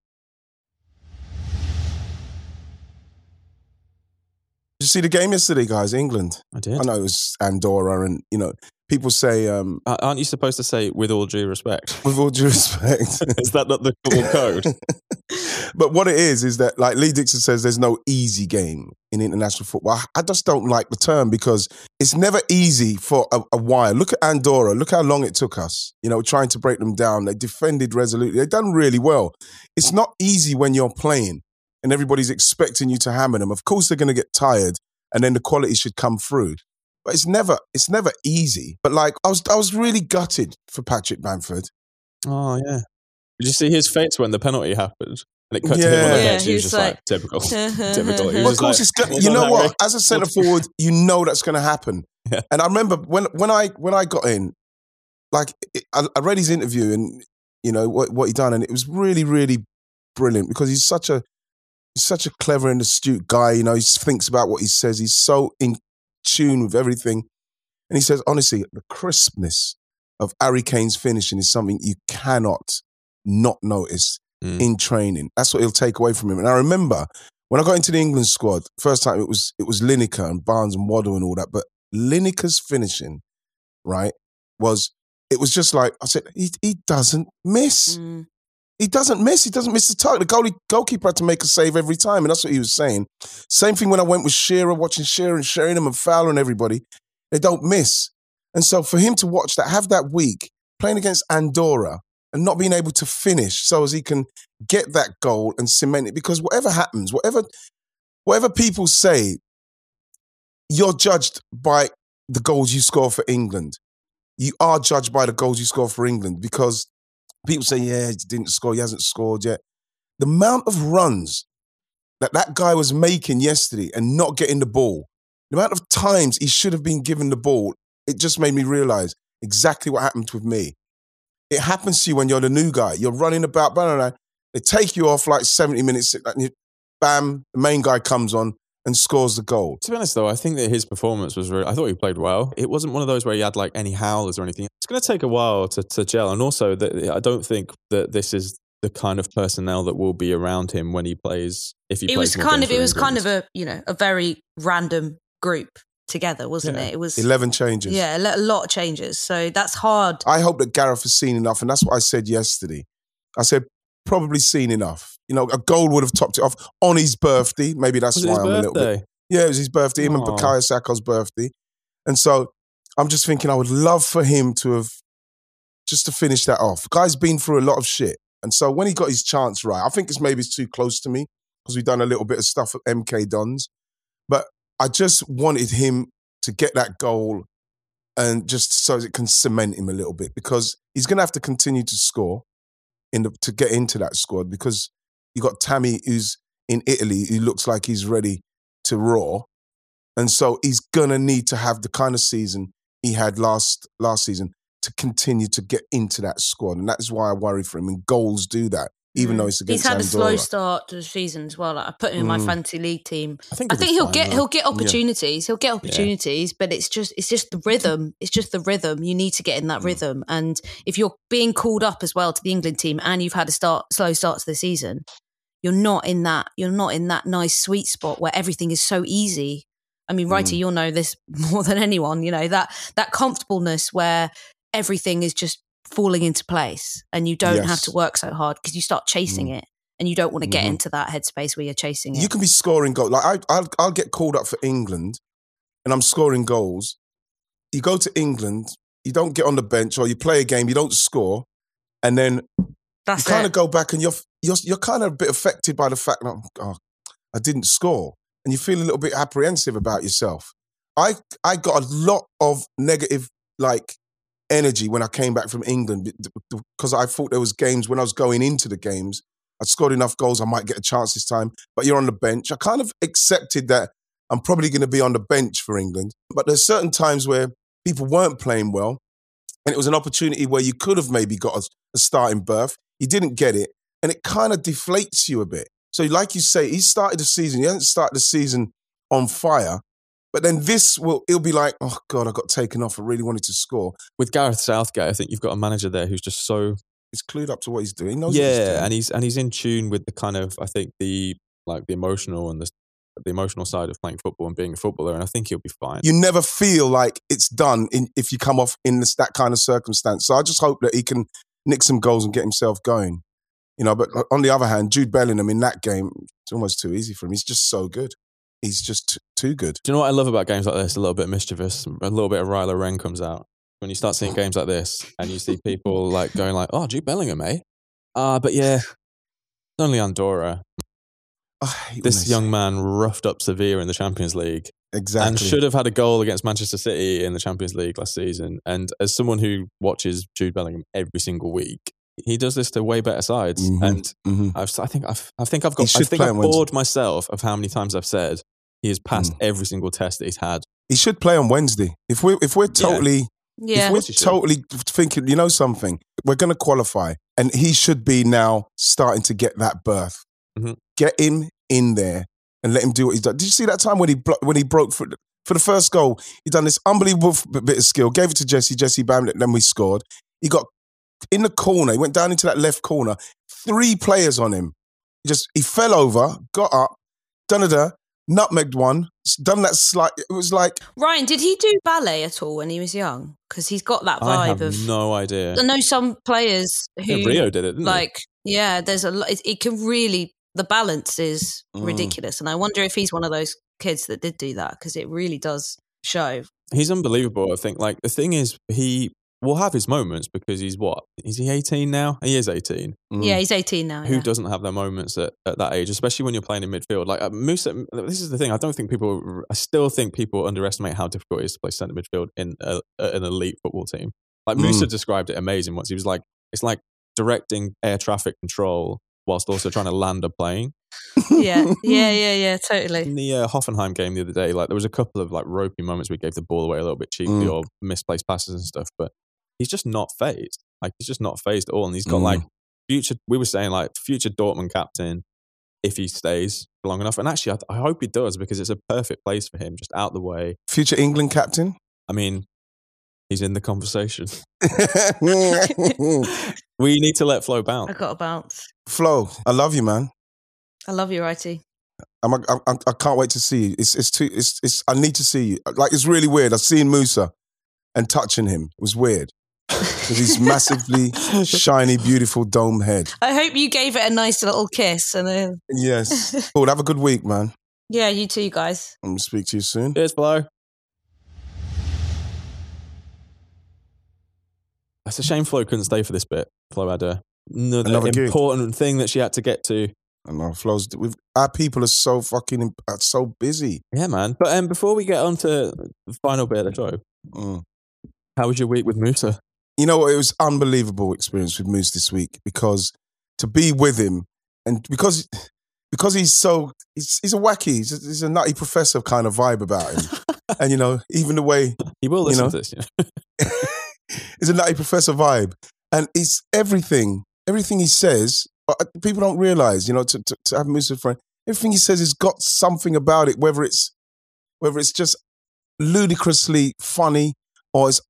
Did you see the game yesterday, guys? England. I did. I know it was Andorra, and you know, people say, um, A- Aren't you supposed to say with all due respect? with all due respect, Is that not the code? but what it is is that, like Lee Dixon says, there's no easy game in international football. I- I just don't like the term because it's never easy for a, a while. Look at Andorra. Look how long it took us. You know, trying to break them down. They defended resolutely. They've done really well. It's not easy when you're playing and everybody's expecting you to hammer them. Of course, they're going to get tired, and then the quality should come through. But it's never, it's never easy. But like, I was, I was really gutted for Patrick Bamford. oh yeah. Did you see his face when the penalty happened? And it cut to him on Yeah. the Yeah, pitch. he He was was just like, like- typical. typical. Well, of course, like- it's good. he You know what? As a centre forward, you know that's going to happen. Yeah. And I remember when when I when I got in, like it, I, I read his interview and you know what what he done, and it was really really brilliant because he's such a he's such a clever and astute guy. You know, he thinks about what he says. He's so in tune with everything, and he says honestly, the crispness of Harry Kane's finishing is something you cannot not notice Mm. in training. That's what he'll take away from him. And I remember when I got into the England squad, first time it was it was Lineker and Barnes and Waddle and all that, but Lineker's finishing, right, was it was just like I said, he he doesn't miss. Mm. He doesn't miss. He doesn't miss the target. The goalie, goalkeeper had to make a save every time, and that's what he was saying. Same thing when I went with Shearer, watching Shearer and Sheringham and Fowler and everybody. They don't miss. And so for him to watch that, have that week playing against Andorra and not being able to finish so as he can get that goal and cement it, because whatever happens, whatever whatever people say, you're judged by the goals you score for England. You are judged by the goals you score for England because people say, yeah, he didn't score, he hasn't scored yet. The amount of runs that that guy was making yesterday and not getting the ball, the amount of times he should have been given the ball, it just made me realize exactly what happened with me. It happens to you when you're the new guy. You're running about, blah, blah, blah. they take you off like 70 minutes, bam, the main guy comes on and scores the goal. To be honest, though, I think that his performance was really. I thought he played well. It wasn't one of those where he had like any howlers or anything. It's going to take a while to, to gel, and also that I don't think that this is the kind of personnel that will be around him when he plays. If he It plays was kind of. It was England. kind of a you know a very random group together, wasn't Yeah. it? It was 11 changes. yeah, a lot of changes. So that's hard. I hope that Gareth has seen enough, and that's what I said yesterday. I said probably seen enough. You know, a goal would have topped it off on his birthday. Maybe that's why I'm a little bit. Yeah, it was his birthday, him and. Bukayo Saka's birthday. And so I'm just thinking I would love for him to have just to finish that off. Guy's been through a lot of shit. And so when he got his chance right, I think it's maybe it's too close to me because we've done a little bit of stuff at MK Dons. But I just wanted him to get that goal and just so it can cement him a little bit because he's going to have to continue to score in the, to get into that squad because you got Tammy who's in Italy who looks like he's ready to roar. And so he's to need to have the kind of season he had last last season to continue to get into that squad. And that's why I worry for him. And goals do that, even though it's Mm. He's against had a slow start to the season as well. Like, I put him in my Mm. fantasy league team. I think, I he'll think he'll fine, get though. he'll get opportunities. He'll get opportunities, but it's just it's just the rhythm. It's just the rhythm. You need to get in Mm. that rhythm. And if you're being called up as well to the England team and you've had a start slow start to the season, you're not in that you're not in that nice sweet spot where everything is so easy. I mean, Righty, Mm. you'll know this more than anyone. You know that that comfortableness where everything is just falling into place and you don't have to work so hard because you start chasing it and you don't want to get Mhm. into that headspace where you're chasing it. You can be scoring goals. Like I, I'll, I'll get called up for England, and I'm scoring goals. You go to England, you don't get on the bench, or you play a game, you don't score, and then That's you kind of go back and you're you're you're kind of a bit affected by the fact that oh, I didn't score, and you feel a little bit apprehensive about yourself. I I got a lot of negative like energy when I came back from England because I thought there was games when I was going into the games. I'd scored enough goals, I might get a chance this time. But you're on the bench. I kind of accepted that I'm probably going to be on the bench for England. But there's certain times where people weren't playing well, and it was an opportunity where you could have maybe got a, a starting berth. You didn't get it, and it kind of deflates you a bit. So, like you say, he started the season. He hasn't started the season on fire. But then this will, it'll be like, oh God, I got taken off. I really wanted to score. With Gareth Southgate, I think you've got a manager there who's just so He's clued up to what he's doing. He yeah, he's doing. and he's and he's in tune with the kind of I think the like the emotional and the the emotional side of playing football and being a footballer, and I think he'll be fine. you never feel like it's done in, if you come off in this, that kind of circumstance. So I just hope that he can nick some goals and get himself going. You know, but uh, on the other hand, Jude Bellingham in that game, it's almost too easy for him. He's just so good. He's just t- too good. Do you know what I love about games like this? A little bit mischievous, a little bit of Rylo Ren comes out when you start seeing games like this, and you see people like going like, "Oh, Jude Bellingham, eh? Ah, but yeah, it's only Andorra." When This young man roughed up Sevilla in the Champions League exactly. and should have had a goal against Manchester City in the Champions League last season. And as someone who watches Jude Bellingham every single week, he does this to way better sides. Mhm. And Mhm. I've, I think I've, I think I've got, I think I've on Wednesday. bored myself of how many times I've said he has passed Mm. every single test that he's had. He should play on Wednesday. If we're if we're totally Yeah. if we're course should. totally thinking, you know something, we're going to qualify, and he should be now starting to get that berth. Mhm. Get him in there and let him do what he's done. Did you see that time when he blo- when he broke for for the first goal? He done this unbelievable f- bit of skill, gave it to Jesse. Jesse bammed it, then we scored. He got in the corner. He went down into that left corner. Three players on him. He just he fell over, got up, done it, nutmegged one, done that slight. It was like Ryan, did he do ballet at all when he was young? Because he's got that I vibe have of. no idea. I know some players who Yeah, Rio did it, didn't like yeah there's a lot it, it can really the balance is Mm. ridiculous and i wonder if he's one of those kids that did do that because it really does show? He's unbelievable. I think. Like the thing is, he will have his moments because he's what? Is he eighteen now? He is eighteen. mm. yeah he's 18 now Who yeah. doesn't have their moments at, at that age, especially when you're playing in midfield? Like uh, Musa, this is the thing. I don't think people. I still think people underestimate how difficult it is to play centre midfield in a, an elite football team. Like Musa described it amazing once. He was like, it's like directing air traffic control whilst also trying to land a plane. yeah yeah yeah yeah totally In the uh, Hoffenheim game the other day, like there was a couple of like ropey moments we gave the ball away a little bit cheaply Mm. or misplaced passes and stuff, but he's just not phased. Like he's just not phased at all, and he's got Mm. like future. We were saying like future Dortmund captain if he stays long enough, and actually I, I hope he does because it's a perfect place for him, just out the way. future England captain. I mean, he's in the conversation. We need to let Flo bounce. i got a bounce Flo, I love you, man. i love you righty I'm, I, I, I can't wait to see you. It's, it's too, it's, it's, I need to see you. Like, it's really weird. I've seen Musa and touching him it was weird. With his massively shiny, beautiful dome head. i hope you gave it a nice little kiss and then Yes. Cool. Have a good week, man. yeah you too guys I'm going to speak to you soon. Cheers, Flo. It's a shame Flo couldn't stay for this bit. Flo had a, another, Another gig. important thing that she had to get to. I know. Flo's, we've, our people are so fucking, are so busy. Yeah, man. But um, before we get on to the final bit of the show, Mm. how was your week with Musa? You know what? It was unbelievable experience with Moose this week because to be with him and because because he's so he's, he's a wacky, he's a, he's a nutty professor kind of vibe about him, and you know even the way He will You listen know? to this. You know? it's a nutty professor vibe, and it's everything everything he says. uh, People don't realize, you know, to, to, to have Moose as a friend, everything he says has got something about it, whether it's whether it's just ludicrously funny or it's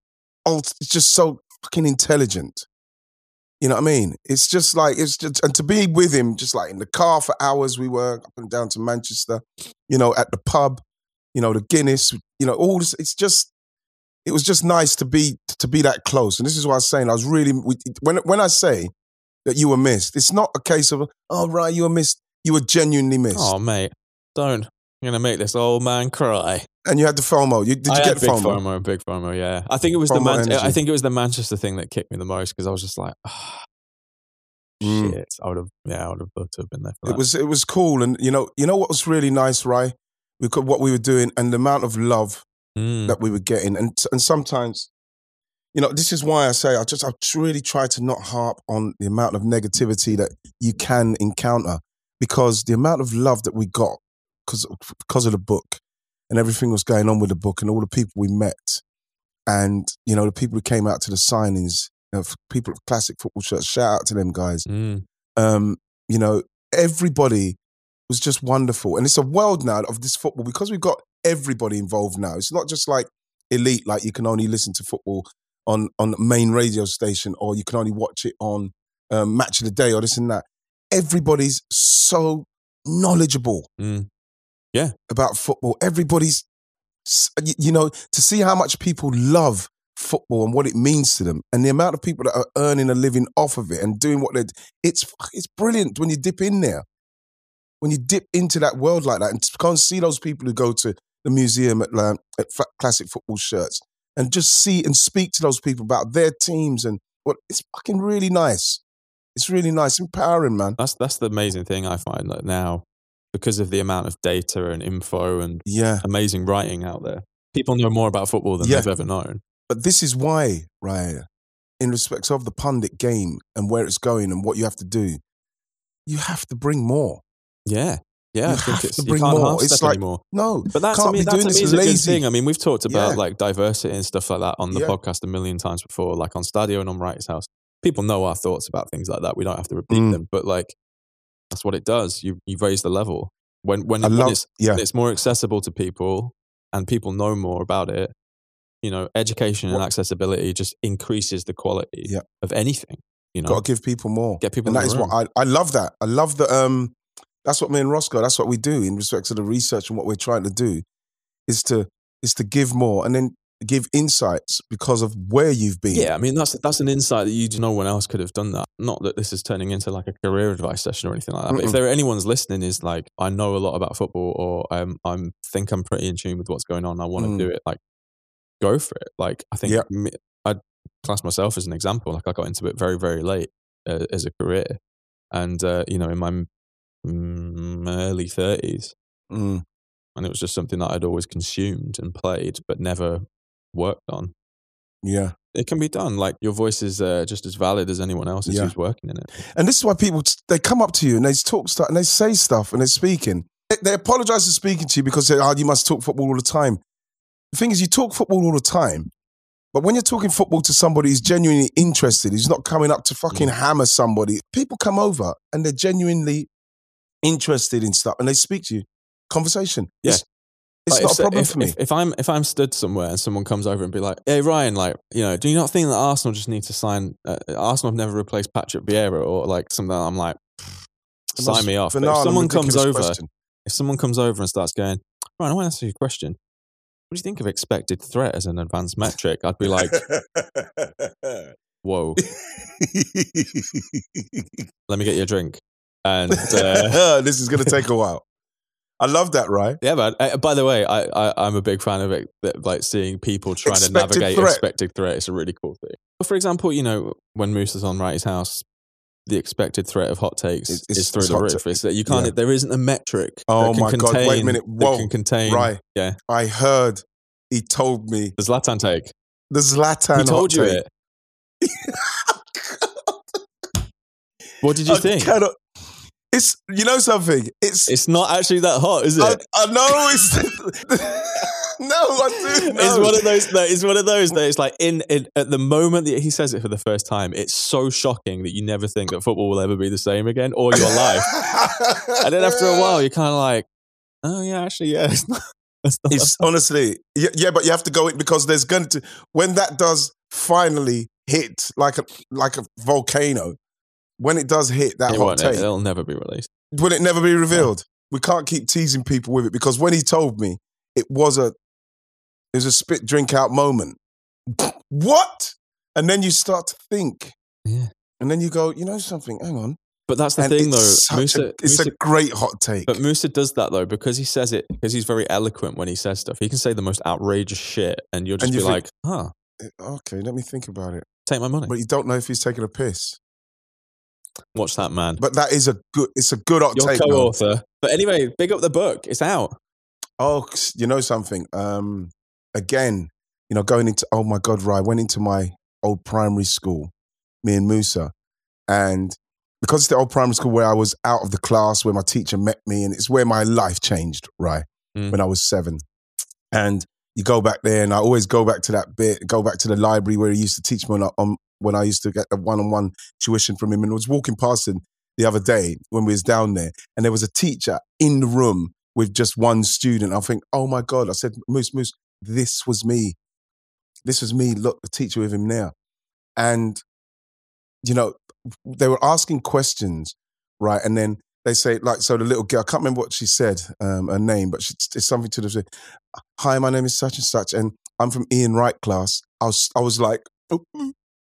it's just so fucking intelligent. You know what I mean? It's just like it's just and to be with him, just like in the car for hours, we were up and down to Manchester, you know, at the pub, you know, the Guinness, you know, all this. It's just, it was just nice to be to be that close. And this is what I was saying. I was really when when I say that you were missed, it's not a case of oh right, you were missed. You were genuinely missed, oh, mate, don't. I'm to make this old man cry. And you had the FOMO. You, did you I get had big FOMO? FOMO? Big FOMO, yeah. I think it was the Man- energy. I think it was the Manchester thing that kicked me the most because I was just like, ah, Mm. shit. I would have, yeah, I would have loved to have been there for that. It was it was cool, and you know you know what was really nice, right? We could what we were doing, and the amount of love Mm. that we were getting, and and sometimes, you know, this is why I say I just I really try to not harp on the amount of negativity that you can encounter, because the amount of love that we got because because of the book and everything was going on with the book and all the people we met, and you know the people who came out to the signings of people of classic football shirts. Shout out to them guys. Mm. Um, you know, everybody was just wonderful, and it's a world now of this football because we've got everybody involved now. It's not just like elite, like you can only listen to football on on the main radio station, or you can only watch it on um, Match of the Day, or this and that. Everybody's so knowledgeable Mm. Yeah. about football. Everybody's, you- know, to see how much people love football and what it means to them, and the amount of people that are earning a living off of it and doing what they're, it's it's brilliant when you dip in there, when you dip into that world like that, and and see those people who go to the museum at, um, at classic football shirts and just see and speak to those people about their teams and what it's fucking really nice. It's really nice, empowering, man. That's that's the amazing thing I find that now, because of the amount of data and info and Yeah. amazing writing out there, people know more about football than Yeah. they've ever known. But this is why, right, in respect of the pundit game and where it's going and what you have to do, you have to bring more. Yeah, yeah. You I think have it's to bring more. It's like- anymore. No, But that's can't I mean, be that's me this is a good lazy. thing. I mean, we've talked about Yeah. like diversity and stuff like that on the Yeah. podcast a million times before, like on Stadio and on Wrighty's House. People know our thoughts about things like that. We don't have to repeat Mm. them, but like that's what it does. You you raise the level when when, when love- it's yeah. when it's more accessible to people and people know more about it. You know, education and accessibility just increases the quality Yeah. of anything. You know, Got to give people more. get people and that is what. I, I love that. I love that. Um, that's what me and Roscoe. That's what we do in respect to the research and what we're trying to do, is to is to give more and then give insights because of where you've been. Yeah, I mean that's that's an insight that you no one else could have done that. Not that this is turning into like a career advice session or anything like that. But if Mm-mm. there anyone's listening is like I know a lot about football or um, I'm think I'm pretty in tune with what's going on. I want to Mm. do it. Like go for it. Like I think Yeah. me, I'd class myself as an example. Like I got into it very very late uh, as a career, and uh, you know in my mm, early thirties, Mm. and it was just something that I'd always consumed and played, but never worked on Yeah. it can be done. Like your voice is uh, just as valid as anyone else's Yeah. who's working in it. And this is why people they come up to you and they talk stuff and they say stuff and they're speaking. They, they apologize for speaking to you because they, oh, you must talk football all the time. The thing is, you talk football all the time, but when you're talking football to somebody who's genuinely interested, who's not coming up to fucking hammer somebody, people come over and they're genuinely interested in stuff and they speak to you. Conversation. Yeah. It's, it's Like, not if, a problem if, for me. If, if I'm if I'm stood somewhere and someone comes over and be like, "Hey Ryan, like you know, do you not think that Arsenal just need to sign? Uh, Arsenal have never replaced Patrick Vieira or like something." I'm like, sign me off. But if someone comes over, question. if someone comes over and starts going, Ryan, I want to ask you a question. What do you think of expected threat as an advanced metric? I'd be like, whoa, let me get you a drink. And uh, this is going to take a while. I love that, right? Yeah, man. Uh, by the way, I, I I'm a big fan of it. That, like seeing people trying Expected to navigate threat. expected threat. It's a really cool thing. For example, you know, when Moose is on Wrighty's house, the expected threat of hot takes It's- is through the roof. It's that you can't. yeah. There isn't a metric. Oh that can my God, wait a minute. Whoa. can contain. Right. Yeah. I heard he told me The Zlatan take. the Zlatan. he told you take. it. What did you I think? cannot- It's you know something. It's, It's not actually that hot, is it? I, I know it's no. I do know. It's one of those. That it's one of those that it's like in, in at the moment that he says it for the first time, it's so shocking that you never think that football will ever be the same again or your life. and then after a while, you're kind of like, oh yeah, actually, yeah, it's not. It's not It's honestly, yeah, yeah, but you have to go in because there's going to when that does finally hit like a like a volcano. When it does hit that it hot take, it, will never be released. will it never be revealed? We can't keep teasing people with it because when he told me, it was a it was a spit drink out moment. what? And then you start to think, Yeah. and then you go, you know something? Hang on. But that's the and thing, though. it's Musa, a, it's Musa- a great hot take. but Musa does that though because he says it because he's very eloquent when he says stuff. He can say the most outrageous shit, and you'll just And you be think- like, "Huh, eh, okay, let me think about it. take my money, But you don't know if he's taking a piss. Watch that man." But that is a good. It's a good Your take. co-author. But anyway, big up the book. It's out. Oh, you know something? Um, again, you know, going into oh my god, right? I went into my old primary school, me and Musa, and because it's the old primary school where I was out of the class, where my teacher met me, and it's where my life changed, right? Mm. When I was seven, and you go back there, and I always go back to that bit, go back to the library where he used to teach me on, on when I used to get the one-on-one tuition from him. And I was walking past him the other day when we was down there, and there was a teacher in the room with just one student. I think, oh my god! I said, Moose, Moose, this was me. This was me. Look, the teacher with him now, and you know, they were asking questions, right? And then they say, like, so the little girl, I can't remember what she said, um, her name, but she, it's something to the, hi, my name is such and such, and I'm from Ian Wright class. I was, I was like,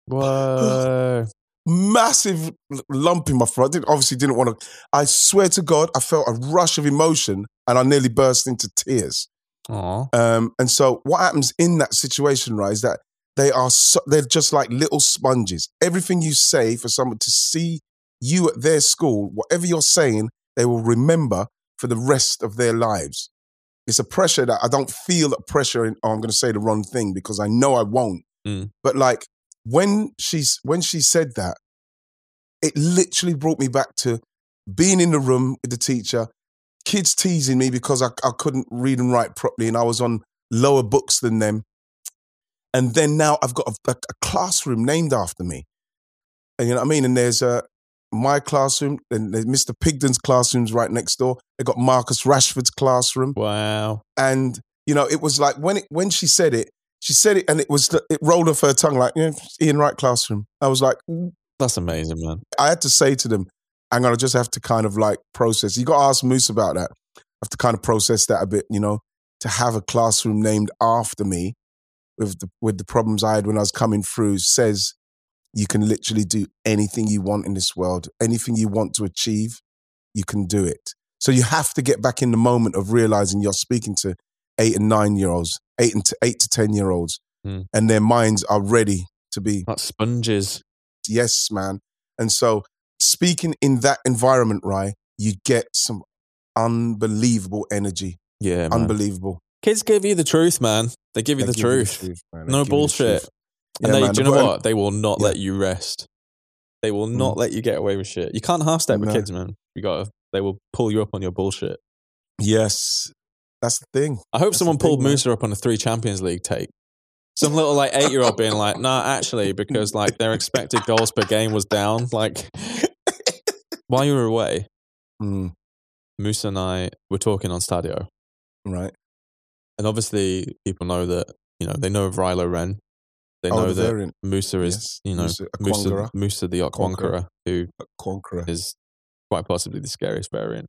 Whoa. massive lump in my throat. I didn't, obviously didn't want to. I swear to God, I felt a rush of emotion and I nearly burst into tears. Aw. Um, and so, what happens in that situation, right, is that they are so, they're just like little sponges. Everything you say for someone to see you at their school, whatever you're saying, they will remember for the rest of their lives. It's a pressure that I don't feel that pressure. In, oh, I'm going to say the wrong thing because I know I won't. Mm. But like when she's when she said that, it literally brought me back to being in the room with the teacher, kids teasing me because I, I couldn't read and write properly and I was on lower books than them. And then now I've got a, a, a classroom named after me. And you know what I mean? And there's a my classroom, and there's Mr. Pigden's classroom's right next door. They got Marcus Rashford's classroom. Wow. And you know, it was like when it when she said it, she said it, and it was it rolled off her tongue like yeah, Ian Wright classroom. I was like, mm. That's amazing, man. I had to say to them, I'm gonna just have to kind of like process. You got to ask Moose about that. I have to kind of process that a bit, you know, to have a classroom named after me with the with the problems I had when I was coming through says you can literally do anything you want in this world, anything you want to achieve, you can do it. So you have to get back in the moment of realizing you're speaking to eight and nine year olds, eight and to eight to ten year olds, Mm. and their minds are ready to be Like sponges. yes, man. And so speaking in that environment, right, you get some unbelievable energy. Yeah, man. Unbelievable. Kids give you the truth, man. They give you They the give truth. man. They No give you bullshit. truth. And Yeah, they, man. do you know But- what? They will not Yeah. let you rest. They will not Mm. let you get away with shit. You can't half step with No. kids, man. You got They will pull you up on your bullshit. Yes, that's the thing. I hope That's someone the thing, pulled man. Musa up on a three Champions League take. Some little like eight year old being like, nah, actually, because like their expected goals per game was down. Like while you were away, Mm, Musa and I were talking on Stadio. right. And obviously people know that, you know, they know of Rilo Ren. They Oh, know the that variant. Musa is, Yes, you know, Musa, Musa, Musa the Conqueror. who Conqueror. is quite possibly the scariest variant.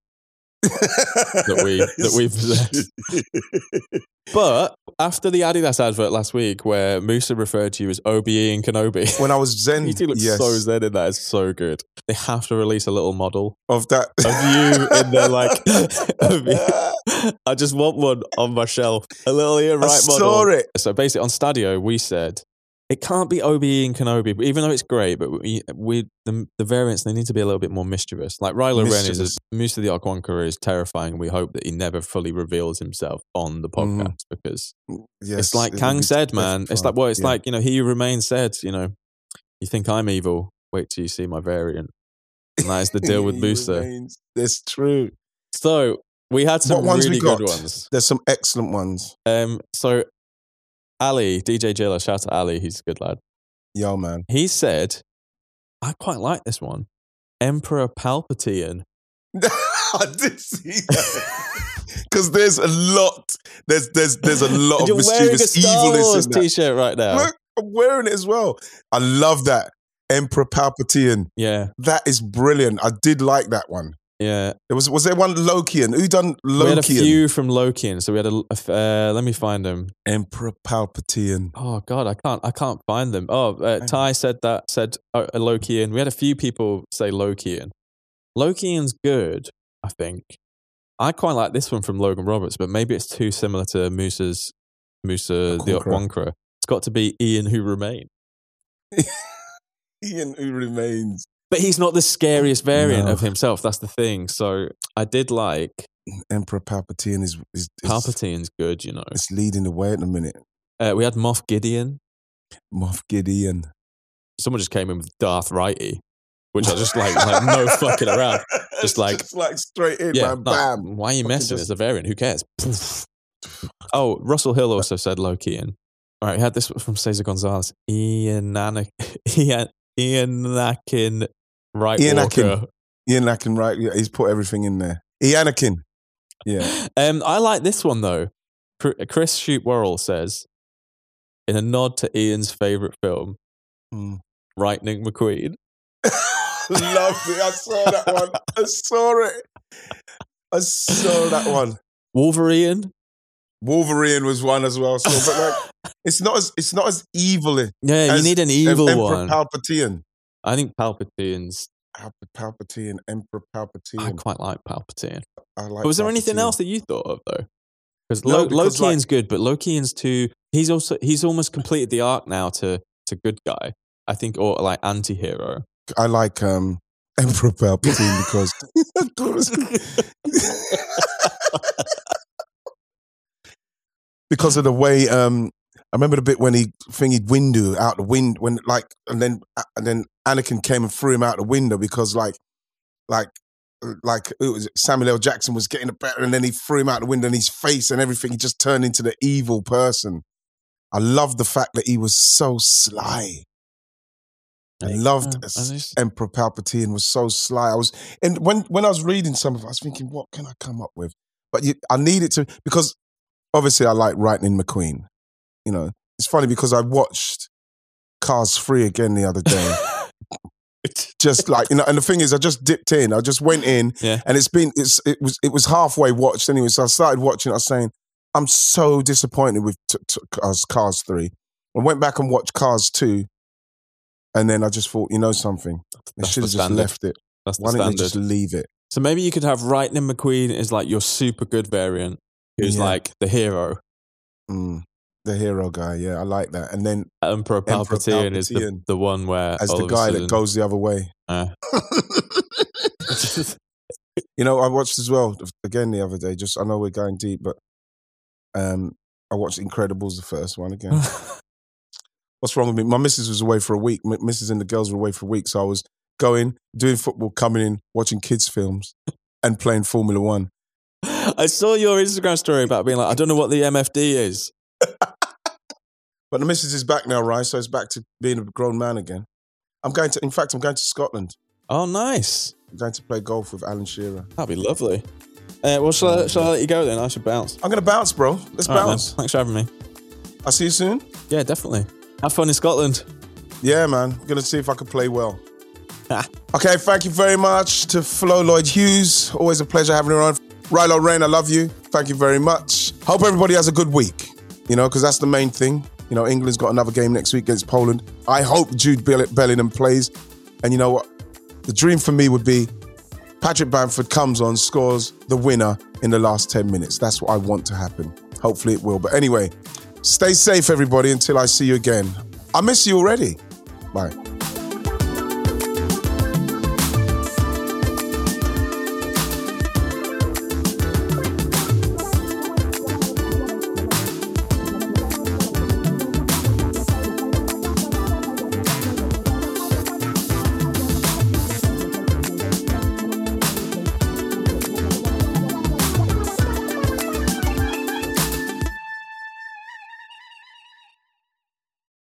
That we that we possess. But after the Adidas advert last week, where Musa referred to you as OBE-Wan Kenobi, when I was Zen, you look yes, so zen in that. It's so good. They have to release a little model of that of you in there, like. I just want one on my shelf. A little Ian I Wright saw model. it. So basically, on Stadio, we said it can't be OBE and Kenobi, but even though it's great, but we, we the, the variants they need to be a little bit more mischievous. Like Rylo Ren is a, Musa the Conqueror is terrifying. We hope that he never fully reveals himself on the Mhm. podcast because Yes, it's like it Kang said, man. It's like well, it's Yeah. like you know, he remains said, you know, you think I'm evil, wait till you see my variant. And that is the deal with remains- That's true. So we had some What ones really we got? good ones. There's some excellent ones. Um, so Ali, DJ Jilla, shout out to Ali, he's a good lad. Yo, man. He said, I quite like this one. Emperor Palpatine. I did see that. Because there's a lot. There's there's there's a lot of mischievous evilness in that. t-shirt right now. Look, I'm wearing it as well. I love that. Emperor Palpatine. Yeah, That is brilliant. I did like that one. Yeah. There was was there one Lokian? Who done We had a few from Lokian. So we had a. uh, let me find them. Emperor Palpatine. Oh God, I can't, I can't find them. Oh, uh, Ty said that, said uh, a Lokian. We had a few people say Lokian. Lokian's good, I think. I quite like this one from Logan Roberts, but maybe it's too similar to Musa's Musa the Conqueror. Conqueror. It's got to be Ian who remains. Ian who remains. But he's not the scariest variant No. of himself. That's the thing. So I did like Emperor Palpatine is is, is, Palpatine's good, you know. is leading the way at the minute. Uh, we had Moff Gideon. Moff Gideon. Someone just came in with Darth Righty, which I just like, like no fucking around. Just like- just like straight in, Yeah, man. no, Bam. why are you messing? just- It's a variant. Who cares? Oh, Russell Hill also said Lokian. All right, we had this from Cesar Gonzalez. Ian Ian, Ian Anakin Right Ian Walker. Akin. Ian Akin, right? Yeah, he's put everything in there. Ian Akin. Yeah. Um, I like this one though. Chris Shoot Worrell says, in a nod to Ian's favorite film, Hmm. Lightning McQueen. Loved it. I saw that one. I saw it. I saw that one. Wolverine. Wolverine was one as well. So, but like, it's not as it's not as evil. Yeah, you need an evil Emperor one. Palpatine. I think Palpatine's. Pal- Palpatine, Emperor Palpatine. I quite like Palpatine. I like. But was there anything else that you thought of though? Because No, Lo- because, like- good, but Lokian's too. He's also he's almost completed the arc now to to good guy. I think, or like anti-hero. I like um, Emperor Palpatine because because of the way um, I remember the bit when he thingied Windu out the wind when like and then and then Anakin came and threw him out the window because like like like it was Samuel L. Jackson was getting the better and then he threw him out the window and his face and everything he just turned into the evil person. I love the fact that he was so sly. I loved Yeah, and it's- Emperor Palpatine was so sly. I was and when when I was reading some of it, I was thinking, what can I come up with? But you, I needed to because obviously I like Lightning McQueen. You know, it's funny because I watched Cars Three again the other day. just like you know, and the thing is, I just dipped in. I just went in, Yeah. and it's been it's it was it was halfway watched anyway. So I started watching. I was saying, I'm so disappointed with t- t- Cars, Cars Three. I went back and watched Cars Two, and then I just thought, you know something, they That's should have just left it. That's Why didn't they just leave it? So maybe you could have Lightning McQueen is like your super good variant, who's Yeah. like the hero. Mm, the hero guy, yeah, I like that. And then Emperor Emperor Palpatine, is the, the one where as the guy sudden- that goes the other way. Uh, you know, I watched as well again the other day. Just I know we're going deep, but um, I watched Incredibles, the first one again. What's wrong with me? My missus was away for a week. M- Mrs. and the girls were away for a week, so I was going, doing football, coming in, watching kids' films, and playing Formula One. I saw your Instagram story about being like, I don't know what the MFD is. But the missus is back now, right? So it's back to being a grown man again. I'm going to, in fact, I'm going to Scotland. Oh, nice. I'm going to play golf with Alan Shearer. That'd be lovely. Uh, well, shall I, shall I let you go then? I should bounce. I'm going to bounce, bro. Let's All right, then. bounce. Thanks for having me. I'll see you soon. Yeah, definitely. Have fun in Scotland. Yeah, man. I'm going to see if I can play well. okay, thank you very much to Flo Lloyd Hughes. Always a pleasure having her on. Rilo Rain, I love you. Thank you very much. Hope everybody has a good week, you know, because that's the main thing. You know, England's got another game next week against Poland. I hope Jude Bellingham plays. And you know what? The dream for me would be Patrick Bamford comes on, scores the winner in the last 10 minutes. That's what I want to happen. Hopefully it will. But anyway, stay safe, everybody, until I see you again. I miss you already. Bye.